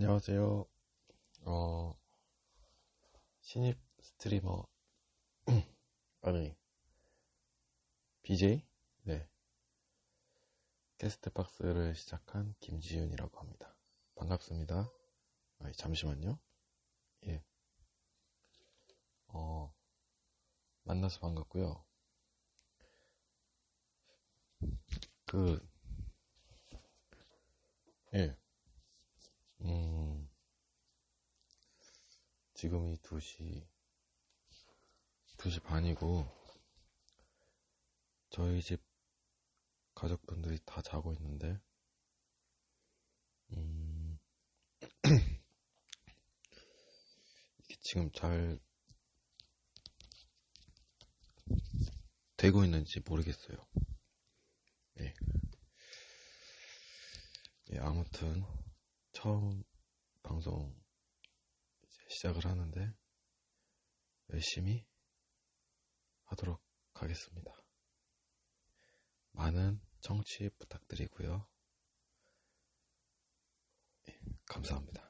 안녕하세요. 어, 신입 스트리머, 아니, BJ? 네. 게스트박스를 시작한 김지윤이라고 합니다. 반갑습니다. 아니, 잠시만요. 예. 어, 만나서 반갑고요. 그, 예. 지금이 2시, 2시 반이고, 저희 집 가족분들이 다 자고 있는데, 음, 이게 지금 잘 되고 있는지 모르겠어요. 예. 예, 아무튼, 처음 방송 시작을 하는데 열심히 하도록 하겠습니다. 많은 청취 부탁드리고요. 예, 감사합니다.